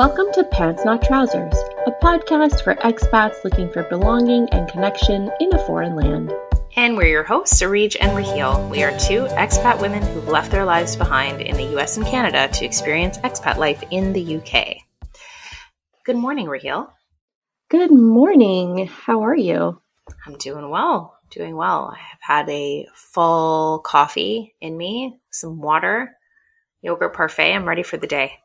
Welcome to Pants Not Trousers, a podcast for expats looking for belonging and connection in a foreign land. And we're your hosts, Arij and Raheel. We are two expat women who've left their lives behind in the US and Canada to experience expat life in the UK. Good morning, Raheel. Good morning. How are you? I'm doing well. Doing well. I have had a full coffee in me, some water, yogurt parfait. I'm ready for the day.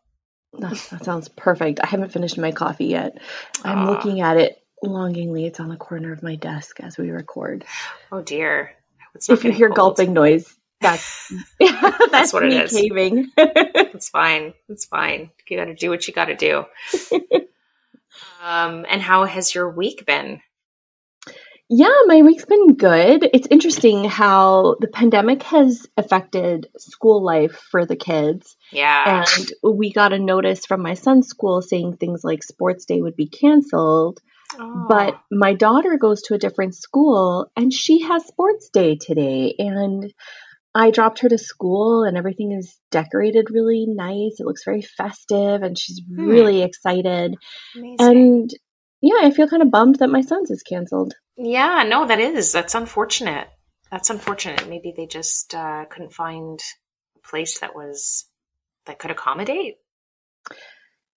That, that sounds perfect. I haven't finished my coffee yet. I'm looking at it longingly. It's on the corner of my desk as we record. Oh dear. If you hear gulping noise, that's that's, that's what me it is. caving. it's fine. It's fine. You got to do what you got to do. um, and how has your week been? Yeah, my week's been good. It's interesting how the pandemic has affected school life for the kids. Yeah. And we got a notice from my son's school saying things like sports day would be canceled. Oh. But my daughter goes to a different school and she has sports day today. And I dropped her to school and everything is decorated really nice. It looks very festive and she's hmm. really excited. Amazing. And yeah, I feel kind of bummed that my son's is canceled. Yeah, no, that is. That's unfortunate. That's unfortunate. Maybe they just uh, couldn't find a place that was that could accommodate.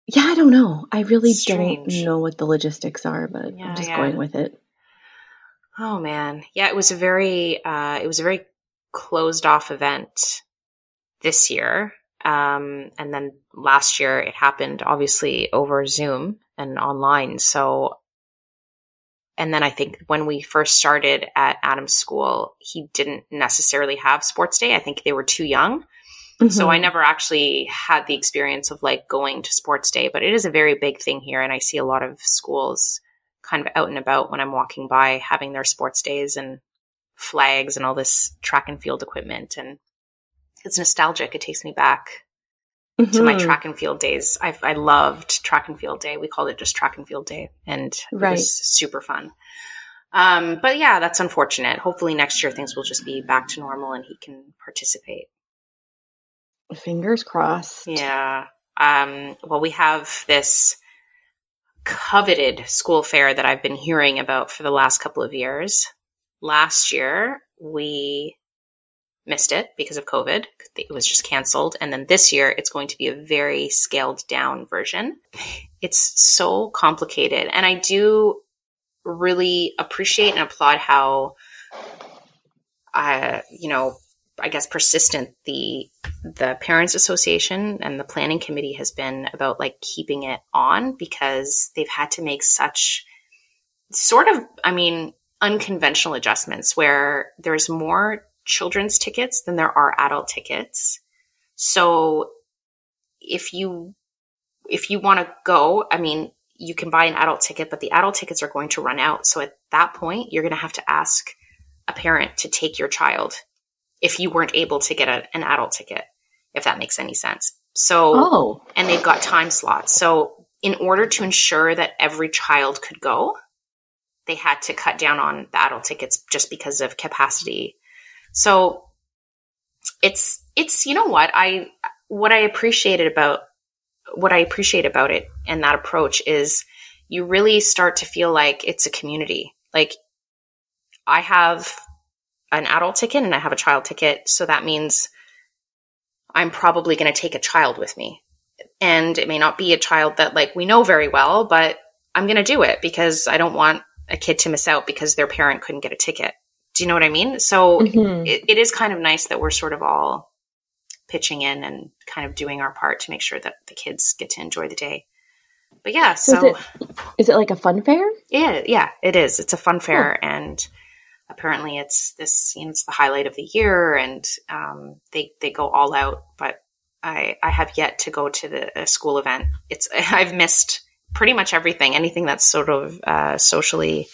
Yeah, I don't know. I really Strange. don't know what the logistics are, but yeah, I'm just yeah. going with it. Oh man, yeah, it was a very uh, it was a very closed off event this year, um, and then last year it happened obviously over Zoom and online. So and then I think when we first started at Adam's school, he didn't necessarily have sports day. I think they were too young. Mm-hmm. So I never actually had the experience of like going to sports day, but it is a very big thing here. And I see a lot of schools kind of out and about when I'm walking by having their sports days and flags and all this track and field equipment. And it's nostalgic. It takes me back mm-hmm. to my mm-hmm. track and field days. I, I, loved track and field day. We called it just track and field day, and right. it was super fun. Um, but yeah, that's unfortunate. Hopefully next year things will just be back to normal and he can participate. Fingers crossed. Yeah. Um, well, we have this coveted school fair that I've been hearing about for the last couple of years. Last year, we missed it because of COVID. It was just canceled. And then this year, it's going to be a very scaled down version. It's so complicated. And I do really appreciate and applaud how, uh, you know, I guess persistent the the parents association and the planning committee has been about like keeping it on because they've had to make such sort of I mean unconventional adjustments where there's more children's tickets than there are adult tickets. So if you if you want to go, I mean, you can buy an adult ticket, but the adult tickets are going to run out. So at that point, you're going to have to ask a parent to take your child if you weren't able to get a, an adult ticket, if that makes any sense. So, oh. and they've got time slots. So in order to ensure that every child could go, they had to cut down on the adult tickets just because of capacity so it's it's you know what I what I appreciated about what I appreciate about it and that approach is you really start to feel like it's a community. Like I have an adult ticket and I have a child ticket, so that means I'm probably going to take a child with me. And it may not be a child that like we know very well, but I'm going to do it because I don't want a kid to miss out because their parent couldn't get a ticket. Do you know what I mean? So mm-hmm. it, it is kind of nice that we're sort of all pitching in and kind of doing our part to make sure that the kids get to enjoy the day. But yeah, so, so is, it, is, it, like a fun fair? Yeah, yeah, it is. It's a fun fair, and apparently it's this. You know, it's the highlight of the year, and um, they they go all out. But I I have yet to go to the school event. It's I've missed pretty much everything, anything that's sort of uh, socially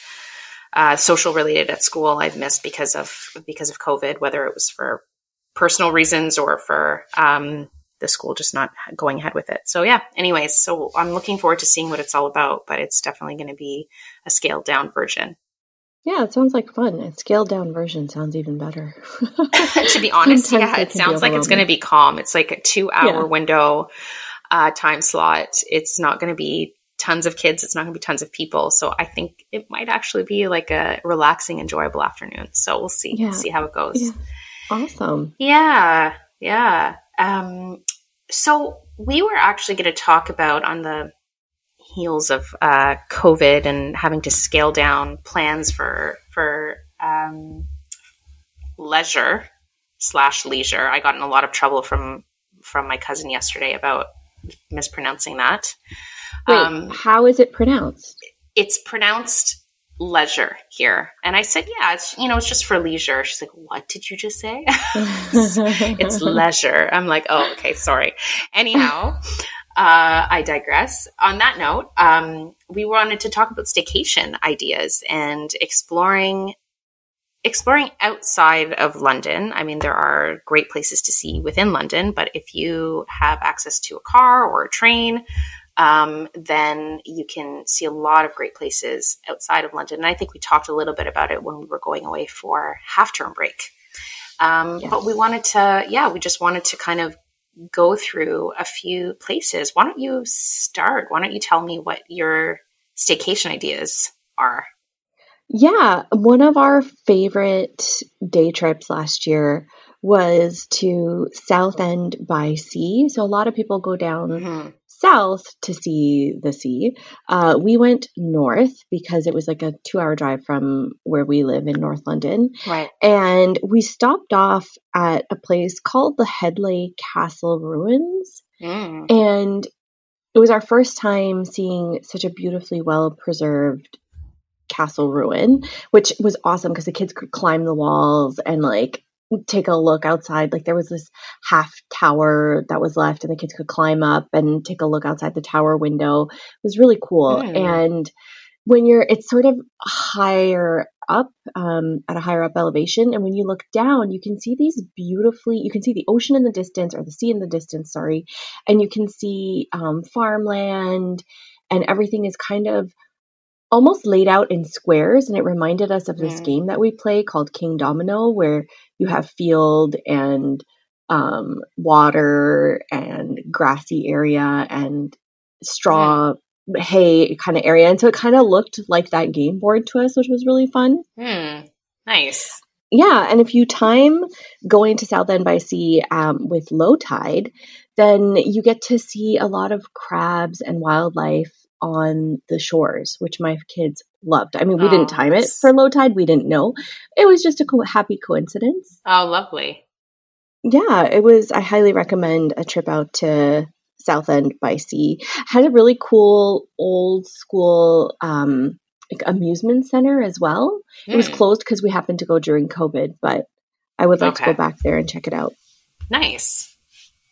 uh, social related at school I've missed because of because of COVID, whether it was for personal reasons or for um, the school just not going ahead with it. So yeah. Anyways, so I'm looking forward to seeing what it's all about, but it's definitely going to be a scaled down version. Yeah, it sounds like fun. A scaled down version sounds even better. to be honest, Sometimes yeah, it sounds like it's going to be calm. It's like a two hour yeah. window. uh, time slot. It's not going to be tons of kids. It's not going to be tons of people. So I think it might actually be like a relaxing, enjoyable afternoon. So we'll see, yeah. see how it goes. Yeah. Awesome. Yeah. Yeah. Um, so we were actually going to talk about on the heels of uh, COVID and having to scale down plans for for um, leisure slash leisure. I got in a lot of trouble from from my cousin yesterday about mispronouncing that. Wait, um, how is it pronounced? It's pronounced leisure here. And I said, yeah, it's, you know, it's just for leisure. She's like, what did you just say? it's leisure. I'm like, oh, okay, sorry. Anyhow, uh, I digress. On that note, um, we wanted to talk about staycation ideas and exploring exploring outside of London. I mean, there are great places to see within London, but if you have access to a car or a train, um, then you can see a lot of great places outside of London. And I think we talked a little bit about it when we were going away for half term break. Um, yes. But we wanted to, yeah, we just wanted to kind of go through a few places. Why don't you start? Why don't you tell me what your staycation ideas are? Yeah, one of our favorite day trips last year was to Southend by Sea. So a lot of people go down mm-hmm south to see the sea. Uh, we went north because it was like a two hour drive from where we live in North London. Right. And we stopped off at a place called the Hadleigh Castle Ruins. Mm. And it was our first time seeing such a beautifully well preserved castle ruin, which was awesome because the kids could climb the walls and like take a look outside. Like there was this half tower that was left, and the kids could climb up and take a look outside the tower window. It was really cool. Mm. And when you're, it's sort of higher up, um, at a higher up elevation, and when you look down, you can see these beautifully. You can see the ocean in the distance, or the sea in the distance. Sorry, and you can see um, farmland, and everything is kind of almost laid out in squares and it reminded us of this mm. game that we play called Kingdomino where you have field and um, water and grassy area and straw mm. hay kind of area and so it kind of looked like that game board to us which was really fun mm. nice yeah and if you time going to southend by sea um, with low tide then you get to see a lot of crabs and wildlife on the shores, which my kids loved. I mean, we oh, didn't time it for low tide. We didn't know. It was just a co- happy coincidence. Oh, lovely. Yeah, it was. I highly recommend a trip out to South End by Sea. Had a really cool old school um, like amusement center as well. It was hmm. closed because we happened to go during COVID, but I would like okay. to go back there and check it out. Nice.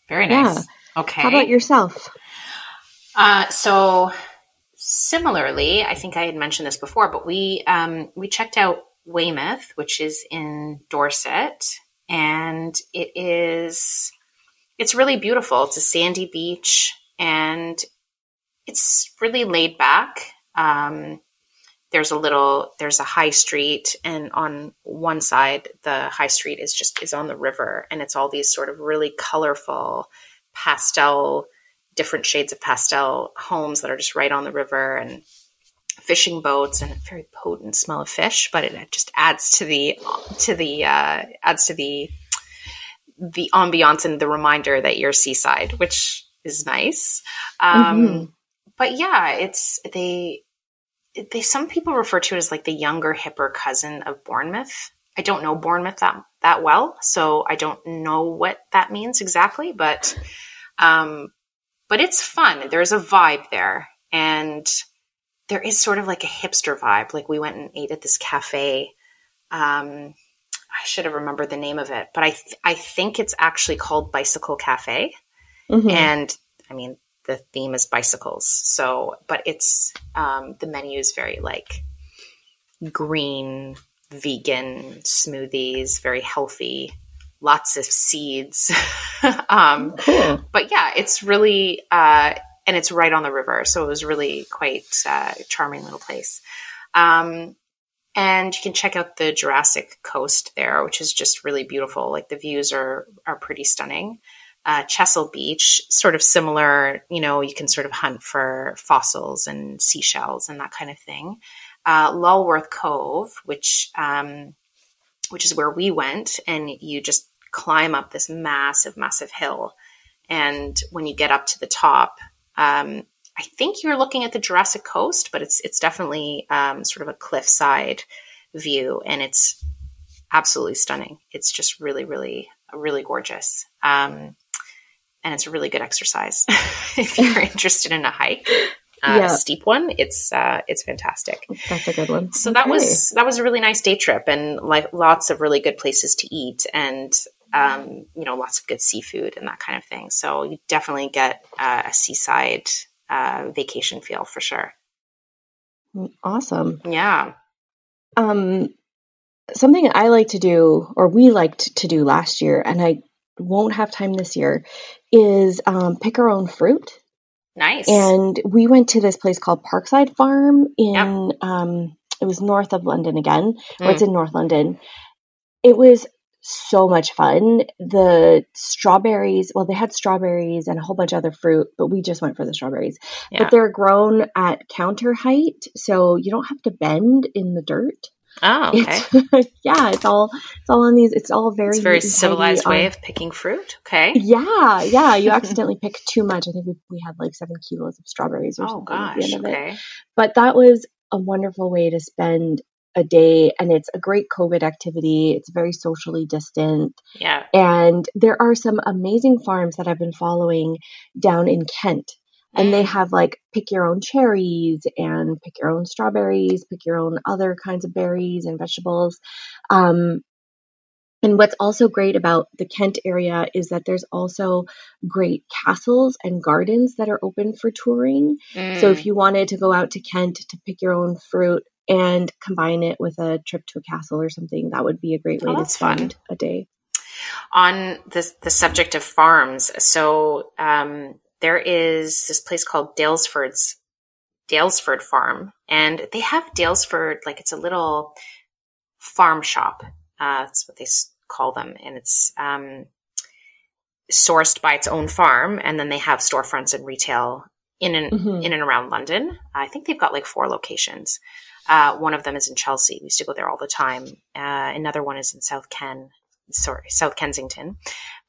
Very nice. Yeah. Okay. How about yourself? Uh, so similarly, I think I had mentioned this before, but we um, we checked out Weymouth, which is in Dorset, and it is it's really beautiful. It's a sandy beach, and it's really laid back. Um, there's a little there's a high street and on one side the high street is just is on the river and it's all these sort of really colorful pastel different shades of pastel homes that are just right on the river and fishing boats and a very potent smell of fish, but it just adds to the to the uh, adds to the the ambiance and the reminder that you're seaside, which is nice. Um, mm-hmm. But yeah, it's they they some people refer to it as like the younger, hipper cousin of Bournemouth. I don't know Bournemouth that that well, so I don't know what that means exactly, but um, but it's fun. There's a vibe there. And there is sort of like a hipster vibe. Like we went and ate at this cafe. Um, I should have remembered the name of it, but I, th- I think it's actually called Bicycle Cafe. Mm-hmm. And I mean, the theme is bicycles. So, but it's, um, the menu is very like green, vegan smoothies, very healthy lots of seeds. um, cool. But yeah, it's really, uh, and it's right on the river. So it was really quite uh, charming little place. Um, and you can check out the Jurassic Coast there, which is just really beautiful. Like the views are are pretty stunning. Uh, Chesil Beach, sort of similar, you know, you can sort of hunt for fossils and seashells and that kind of thing. Uh, Lulworth Cove, which um, which is where we went, and you just climb up this massive, massive hill. And when you get up to the top, um, I think you're looking at the Jurassic Coast, but it's it's definitely um, sort of a cliffside view, and it's absolutely stunning. It's just really, really, really gorgeous, um, and it's a really good exercise if you're interested in a hike. Uh, yeah. steep one. It's uh, it's fantastic. That's a good one. So okay. that was that was a really nice day trip, and like lots of really good places to eat, and um, you know lots of good seafood and that kind of thing. So you definitely get uh, a seaside uh, vacation feel for sure. Awesome. Yeah. Um, something I like to do, or we liked to do last year, and I won't have time this year, is um, pick our own fruit. Nice. And we went to this place called Parkside Farm in, yep. um, it was north of London again, mm. or it's in North London. It was so much fun. The strawberries, well, they had strawberries and a whole bunch of other fruit, but we just went for the strawberries. Yeah. But they're grown at counter height, so you don't have to bend in the dirt. Oh, okay. It's, yeah, it's all it's all on these. It's all very it's very civilized way on, of picking fruit. Okay. Yeah, yeah. You accidentally pick too much. I think we, we had like seven kilos of strawberries or oh, something gosh, at the end of okay. it. But that was a wonderful way to spend a day and it's a great COVID activity. It's very socially distant. Yeah. And there are some amazing farms that I've been following down in Kent. And they have like pick your own cherries and pick your own strawberries, pick your own other kinds of berries and vegetables. Um, and what's also great about the Kent area is that there's also great castles and gardens that are open for touring. Mm. So if mm. you wanted to go out to Kent to pick your own fruit, and combine it with a trip to a castle or something. That would be a great way oh, to spend fun. a day. On the the subject of farms, so um, there is this place called Daylesford's Daylesford Farm, and they have Daylesford like it's a little farm shop. Uh, that's what they call them, and it's um, sourced by its own farm, and then they have storefronts and retail in and mm-hmm. in and around London. I think they've got like four locations. Uh, one of them is in Chelsea. We used to go there all the time. Uh, another one is in South Ken, sorry, South Kensington.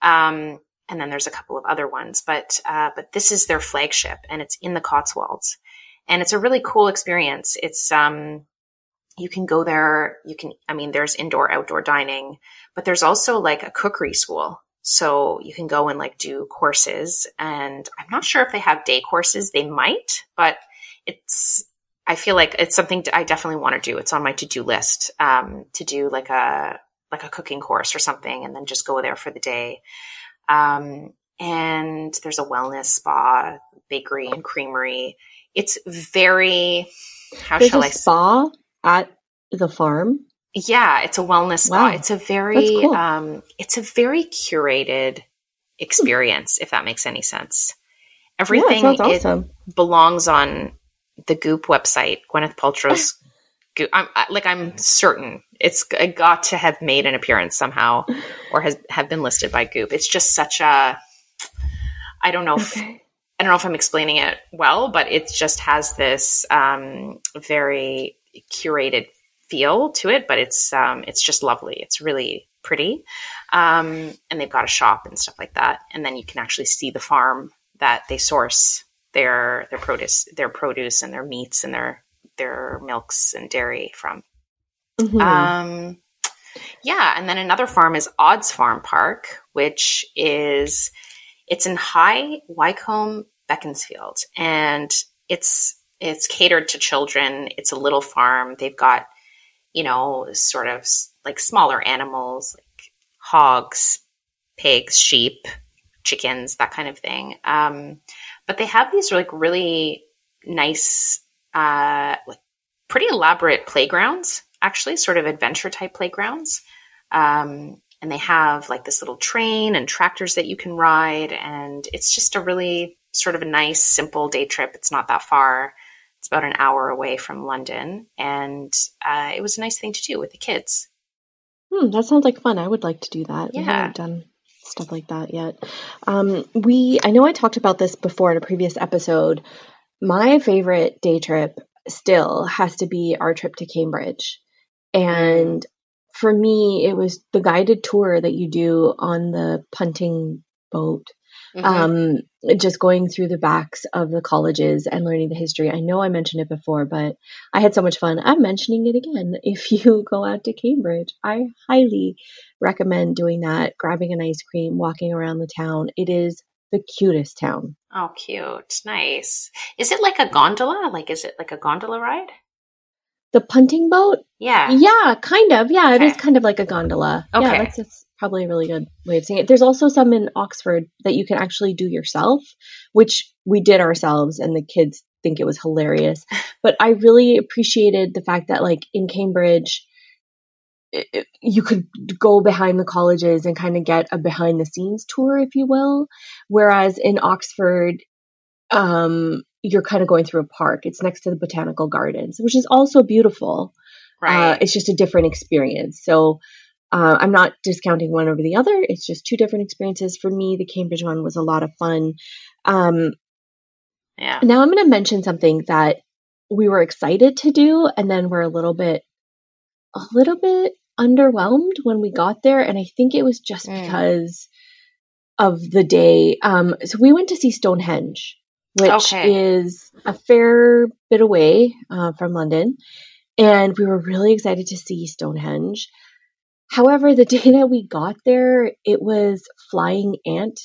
Um, and then there's a couple of other ones, but uh, but this is their flagship, and it's in the Cotswolds, and it's a really cool experience. It's um, you can go there. You can, I mean, there's indoor outdoor dining, but there's also like a cookery school. So you can go and like do courses, and I'm not sure if they have day courses. They might, but it's I feel like it's something I definitely want to do. It's on my to do list um, to do like a like a cooking course or something, and then just go there for the day. Um, and there's a wellness spa, bakery, and creamery. It's very how there's shall I spa at the farm? Yeah, it's a wellness spa. Wow. It's a very cool. um, it's a very curated experience, if that makes any sense. Everything yeah, awesome. belongs on the Goop website, Gwyneth Paltrow's Goop. I'm like I'm certain it's got to have made an appearance somehow, or has have been listed by Goop. It's just such a I don't know. If, okay. I don't know if I'm explaining it well, but it just has this um, very curated feel to it. But it's um, it's just lovely. It's really pretty, um, and they've got a shop and stuff like that. And then you can actually see the farm that they source their their produce their produce and their meats and their their milks and dairy from. Mm-hmm. Um, yeah, and then another farm is Odds Farm Park, which is it's in High Wycombe, Beaconsfield, and it's it's catered to children. It's a little farm. They've got you know sort of like smaller animals like hogs, pigs, sheep, chickens, that kind of thing. Um, but they have these like really nice, uh, like pretty elaborate playgrounds, actually, sort of adventure type playgrounds. Um, and they have like this little train and tractors that you can ride. And it's just a really sort of a nice, simple day trip. It's not that far. It's about an hour away from London. And uh, it was a nice thing to do with the kids. Hmm, that sounds like fun. I would like to do that. Yeah. done stuff like that yet. Um, we, I know I talked about this before in a previous episode. My favorite day trip still has to be our trip to Cambridge. And for me, it was the guided tour that you do on the punting boat. Mm-hmm. Um, just going through the backs of the colleges and learning the history. I know I mentioned it before, but I had so much fun. I'm mentioning it again. If you go out to Cambridge, I highly recommend doing that, grabbing an ice cream, walking around the town. It is the cutest town. Oh, cute. Nice. Is it like a gondola? Like, is it like a gondola ride? The punting boat? Yeah. Yeah, kind of. Yeah, okay. it is kind of like a gondola. Okay. Yeah, that's, that's probably a really good way of saying it. There's also some in Oxford that you can actually do yourself, which we did ourselves, and the kids think it was hilarious. But I really appreciated the fact that, like, in Cambridge, it, you could go behind the colleges and kind of get a behind the scenes tour, if you will. Whereas in Oxford, um, you're kind of going through a park. It's next to the botanical gardens, which is also beautiful. Right. Uh, it's just a different experience. So uh, I'm not discounting one over the other. It's just two different experiences. For me, the Cambridge one was a lot of fun. Um, yeah. Now I'm going to mention something that we were excited to do, and then we're a little bit, a little bit underwhelmed when we got there, and I think it was just mm. because of the day. Um, so we went to see Stonehenge, which okay. is a fair bit away uh, from London, and we were really excited to see Stonehenge. However, the day that we got there, it was flying ant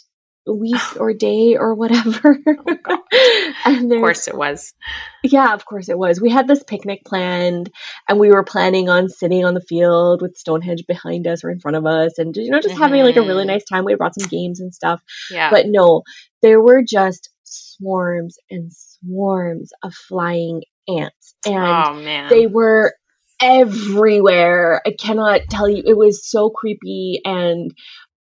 week or day or whatever. Oh, and of course it was. Yeah, of course it was. We had this picnic planned and we were planning on sitting on the field with Stonehenge behind us or in front of us and you know just mm-hmm. having like a really mm-hmm. nice time. We brought some games and stuff. Yeah. But no, there were just swarms and swarms of flying ants. And oh, they were everywhere. I cannot tell you. It was so creepy and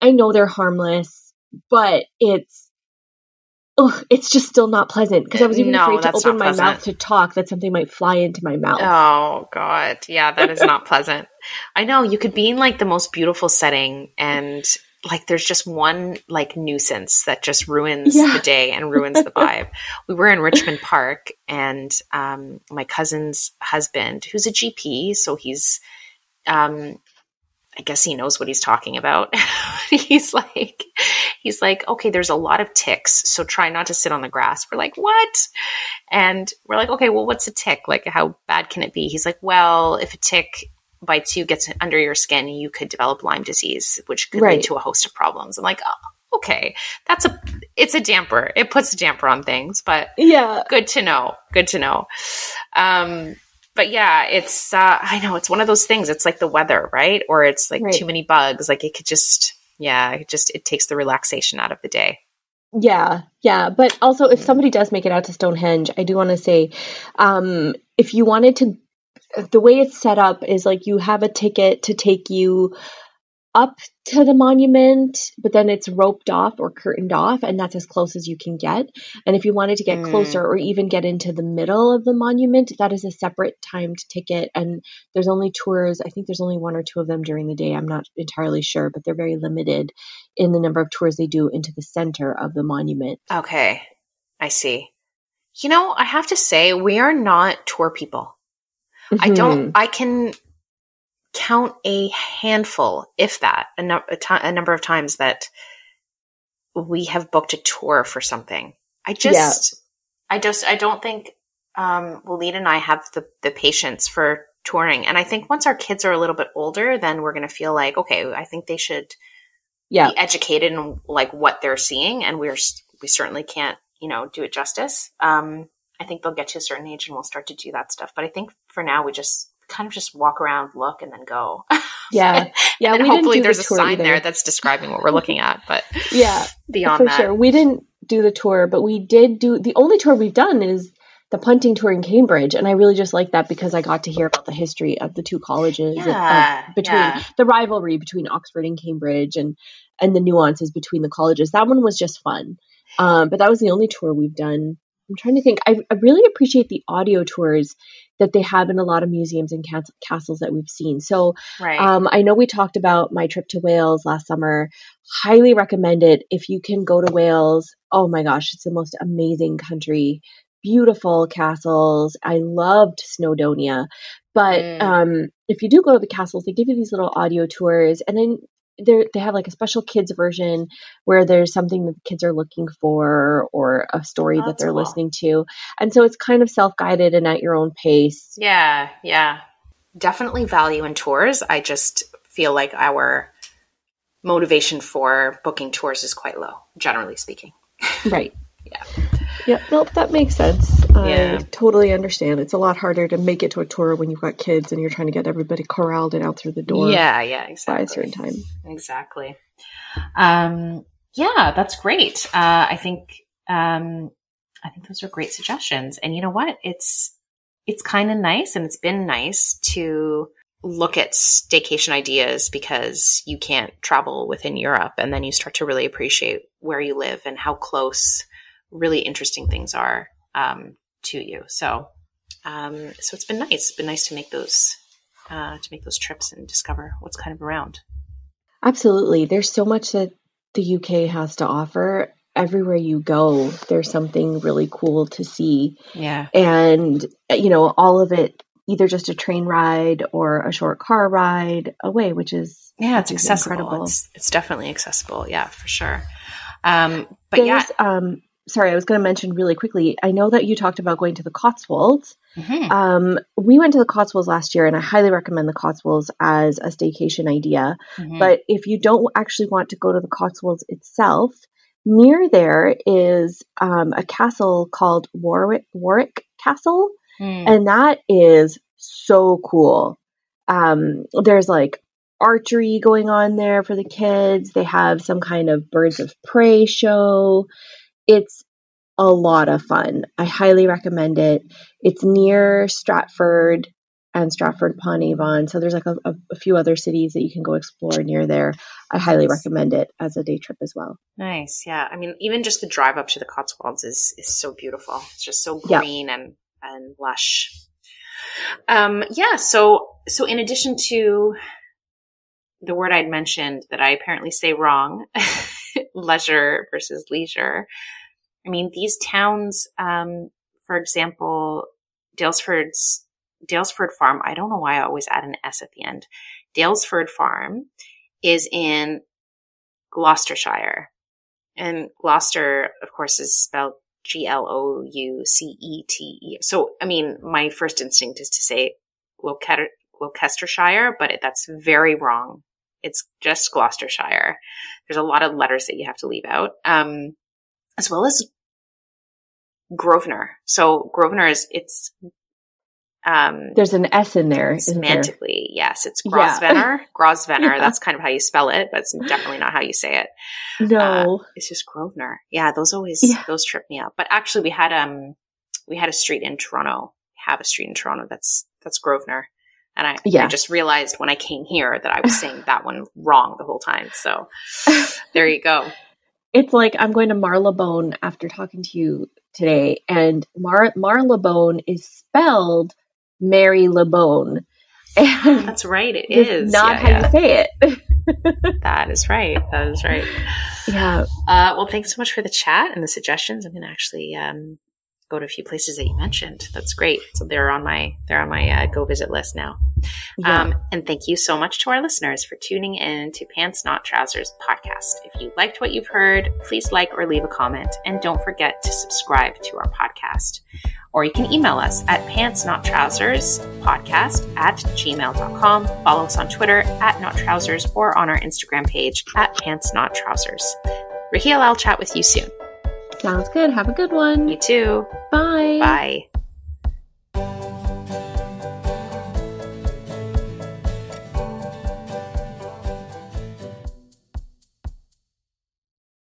I know they're harmless, but it's oh, it's just still not pleasant because I was even no, afraid to open my mouth to talk that something might fly into my mouth. Oh god. Yeah, that is not pleasant. I know you could be in like the most beautiful setting and like there's just one like nuisance that just ruins yeah. the day and ruins the vibe. we were in Richmond Park and um, my cousin's husband, who's a GP, so he's um, I guess he knows what he's talking about. he's like he's like, okay, there's a lot of ticks, so try not to sit on the grass. We're like, what? And we're like, okay, well, what's a tick? Like, how bad can it be? He's like, well, if a tick bites you, gets under your skin, you could develop Lyme disease, which could right. lead to a host of problems. I'm like, oh, okay, that's a, it's a damper. It puts a damper on things, but yeah, good to know. Good to know. Um, but yeah, it's, uh, I know it's one of those things. It's like the weather, right? Or it's like right. too many bugs. Like it could just, yeah, it just, it takes the relaxation out of the day. Yeah, yeah. But also, if somebody does make it out to Stonehenge, I do want to say um, if you wanted to the way it's set up is like you have a ticket to take you up to the monument, but then it's roped off or curtained off, and that's as close as you can get. And if you wanted to get mm. closer or even get into the middle of the monument, that is a separate timed ticket. And there's only tours, I think there's only one or two of them during the day. I'm not entirely sure, but they're very limited in the number of tours they do into the center of the monument. Okay, I see. You know, I have to say, we are not tour people. Mm-hmm. I don't, mm-hmm. I can count a handful, if that, a, no, a, t- a number of times that we have booked a tour for something. I just, yeah. I just, I don't think, um, Walid and I have the, the patience for touring. And I think once our kids are a little bit older, then we're going to feel like, okay, I think they should yeah. be educated in like what they're seeing. And we're, we certainly can't, you know, do it justice. Um, I think they'll get to a certain age and we'll start to do that stuff. But I think for now, we just kind of just walk around, look, and then go. Yeah, yeah. and hopefully, there's the a sign either. there that's describing what we're looking at. But yeah, beyond for that, sure, we didn't do the tour, but we did do the only tour we've done is the punting tour in Cambridge, and I really just like that because I got to hear about the history of the two colleges, yeah, between yeah. the rivalry between Oxford and Cambridge, and and the nuances between the colleges. That one was just fun, um, but that was the only tour we've done I'm trying to think. I, I really appreciate the audio tours that they have in a lot of museums and castles that we've seen. So, right. um, I know we talked about my trip to Wales last summer. Highly recommend it if you can go to Wales. Oh my gosh, it's the most amazing country. Beautiful castles. I loved Snowdonia. But mm. um, if you do go to the castles, they give you these little audio tours, and then they they have like a special kids version where there's something that the kids are looking for or a story that they're cool. listening to. And so it's kind of self-guided and at your own pace. Yeah yeah. Definitely value in tours. I just feel like our motivation for booking tours is quite low generally speaking. Right. Yeah yeah, nope, that makes sense. Yeah. I totally understand. It's a lot harder to make it to a tour when you've got kids and you're trying to get everybody corralled and out through the door. Yeah, yeah, exactly. By a certain time. Exactly. Um, yeah, that's great. Uh, I think um, I think those are great suggestions. And you know what? It's it's kind of nice, and it's been nice to look at staycation ideas because you can't travel within Europe, and then you start to really appreciate where you live and how close really interesting things are um, to you. So, um, so it's been nice. It's been nice to make those uh, to make those trips and discover what's kind of around. Absolutely, there's so much that the UK has to offer. Everywhere you go, there's something really cool to see. Yeah, and you know, all of it either just a train ride or a short car ride away, which is yeah, it's accessible. It's, it's, definitely accessible. Yeah, for sure. Um, but There's, yeah, um, sorry, I was going to mention really quickly. I know that you talked about going to the Cotswolds. Mm-hmm. Um, we went to the Cotswolds last year, and I highly recommend the Cotswolds as a staycation idea. Mm-hmm. But if you don't actually want to go to the Cotswolds itself, near there is um, a castle called Warwick Warwick Castle, mm. and that is so cool. Um, there's like archery going on there for the kids. They have some kind of birds of prey show. It's a lot of fun. I highly recommend it. It's near Stratford and Stratford upon Avon. So there's like a, a, few other cities that you can go explore near there. I highly recommend it as a day trip as well. Nice. Yeah. I mean, even just the drive up to the Cotswolds is, is so beautiful. It's just so green yeah. and, and lush. Um, yeah. So, so in addition to the word I'd mentioned that I apparently say wrong, leisure versus leisure. I mean, these towns, um, for example, Daylesford's Daylesford Farm. I don't know why I always add an S at the end. Daylesford Farm is in Gloucestershire, and Gloucester, of course, is spelled G L O U C E T E. So, I mean, my first instinct is to say Gloucestershire, but it, that's very wrong. It's just Gloucestershire. There's a lot of letters that you have to leave out, um, as well as Grosvenor. So Grosvenor is it's um, there's an S in there. Semantically, yes, it's Grosvenor. Yeah. Grosvenor. Yeah. That's kind of how you spell it, but it's definitely not how you say it. No, uh, it's just Grosvenor. Yeah, those always yeah. those trip me up. But actually, we had um we had a street in Toronto. We Have a street in Toronto that's that's Grosvenor. And I, yeah. I just realized when I came here that I was saying that one wrong the whole time. So there you go. It's like I'm going to Marylebone after talking to you today, and Mar- Marylebone is spelled Mary Lebone. And That's right. It is not yeah, how yeah. you say it. that is right. That is right. Yeah. Uh, well, thanks so much for the chat and the suggestions. I'm going to actually um, go to a few places that you mentioned. That's great. So they're on my they're on my uh, go visit list now. Yeah. Um, and thank you so much to our listeners for tuning in to Pants Not Trousers podcast. If you liked what you've heard, please like or leave a comment, and don't forget to subscribe to our podcast. Or you can email us at pants not trousers podcast at gmail.com. Follow us on Twitter at not trousers or on our Instagram page at pants not trousers. Raheel, I'll chat with you soon. Sounds good. Have a good one. You too. Bye. Bye.